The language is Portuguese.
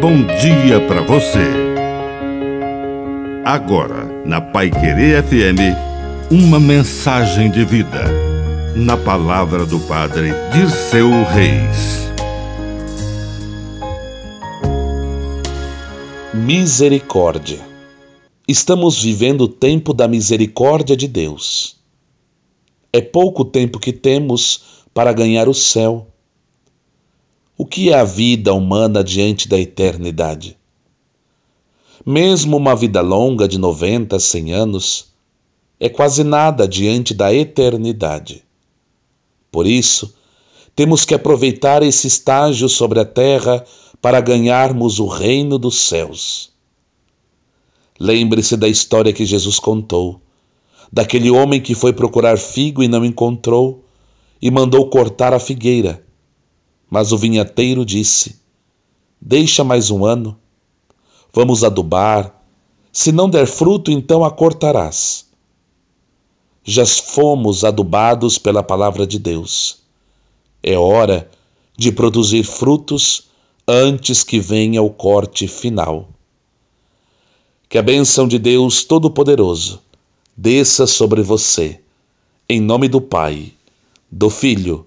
bom dia para você. Agora, na Pai Querer FM, uma mensagem de vida. Na palavra do Padre Dirceu Reis. Misericórdia. Estamos vivendo o tempo da misericórdia de Deus. É pouco tempo que temos para ganhar o céu. O que é a vida humana diante da eternidade? Mesmo uma vida longa de 90, 100 anos é quase nada diante da eternidade. Por isso, temos que aproveitar esse estágio sobre a terra para ganharmos o reino dos céus. Lembre-se da história que Jesus contou, daquele homem que foi procurar figo e não encontrou e mandou cortar a figueira. Mas o vinhateiro disse: Deixa mais um ano. Vamos adubar. Se não der fruto, então a cortarás. Já fomos adubados pela palavra de Deus. É hora de produzir frutos antes que venha o corte final. Que a bênção de Deus Todo-Poderoso desça sobre você, em nome do Pai, do Filho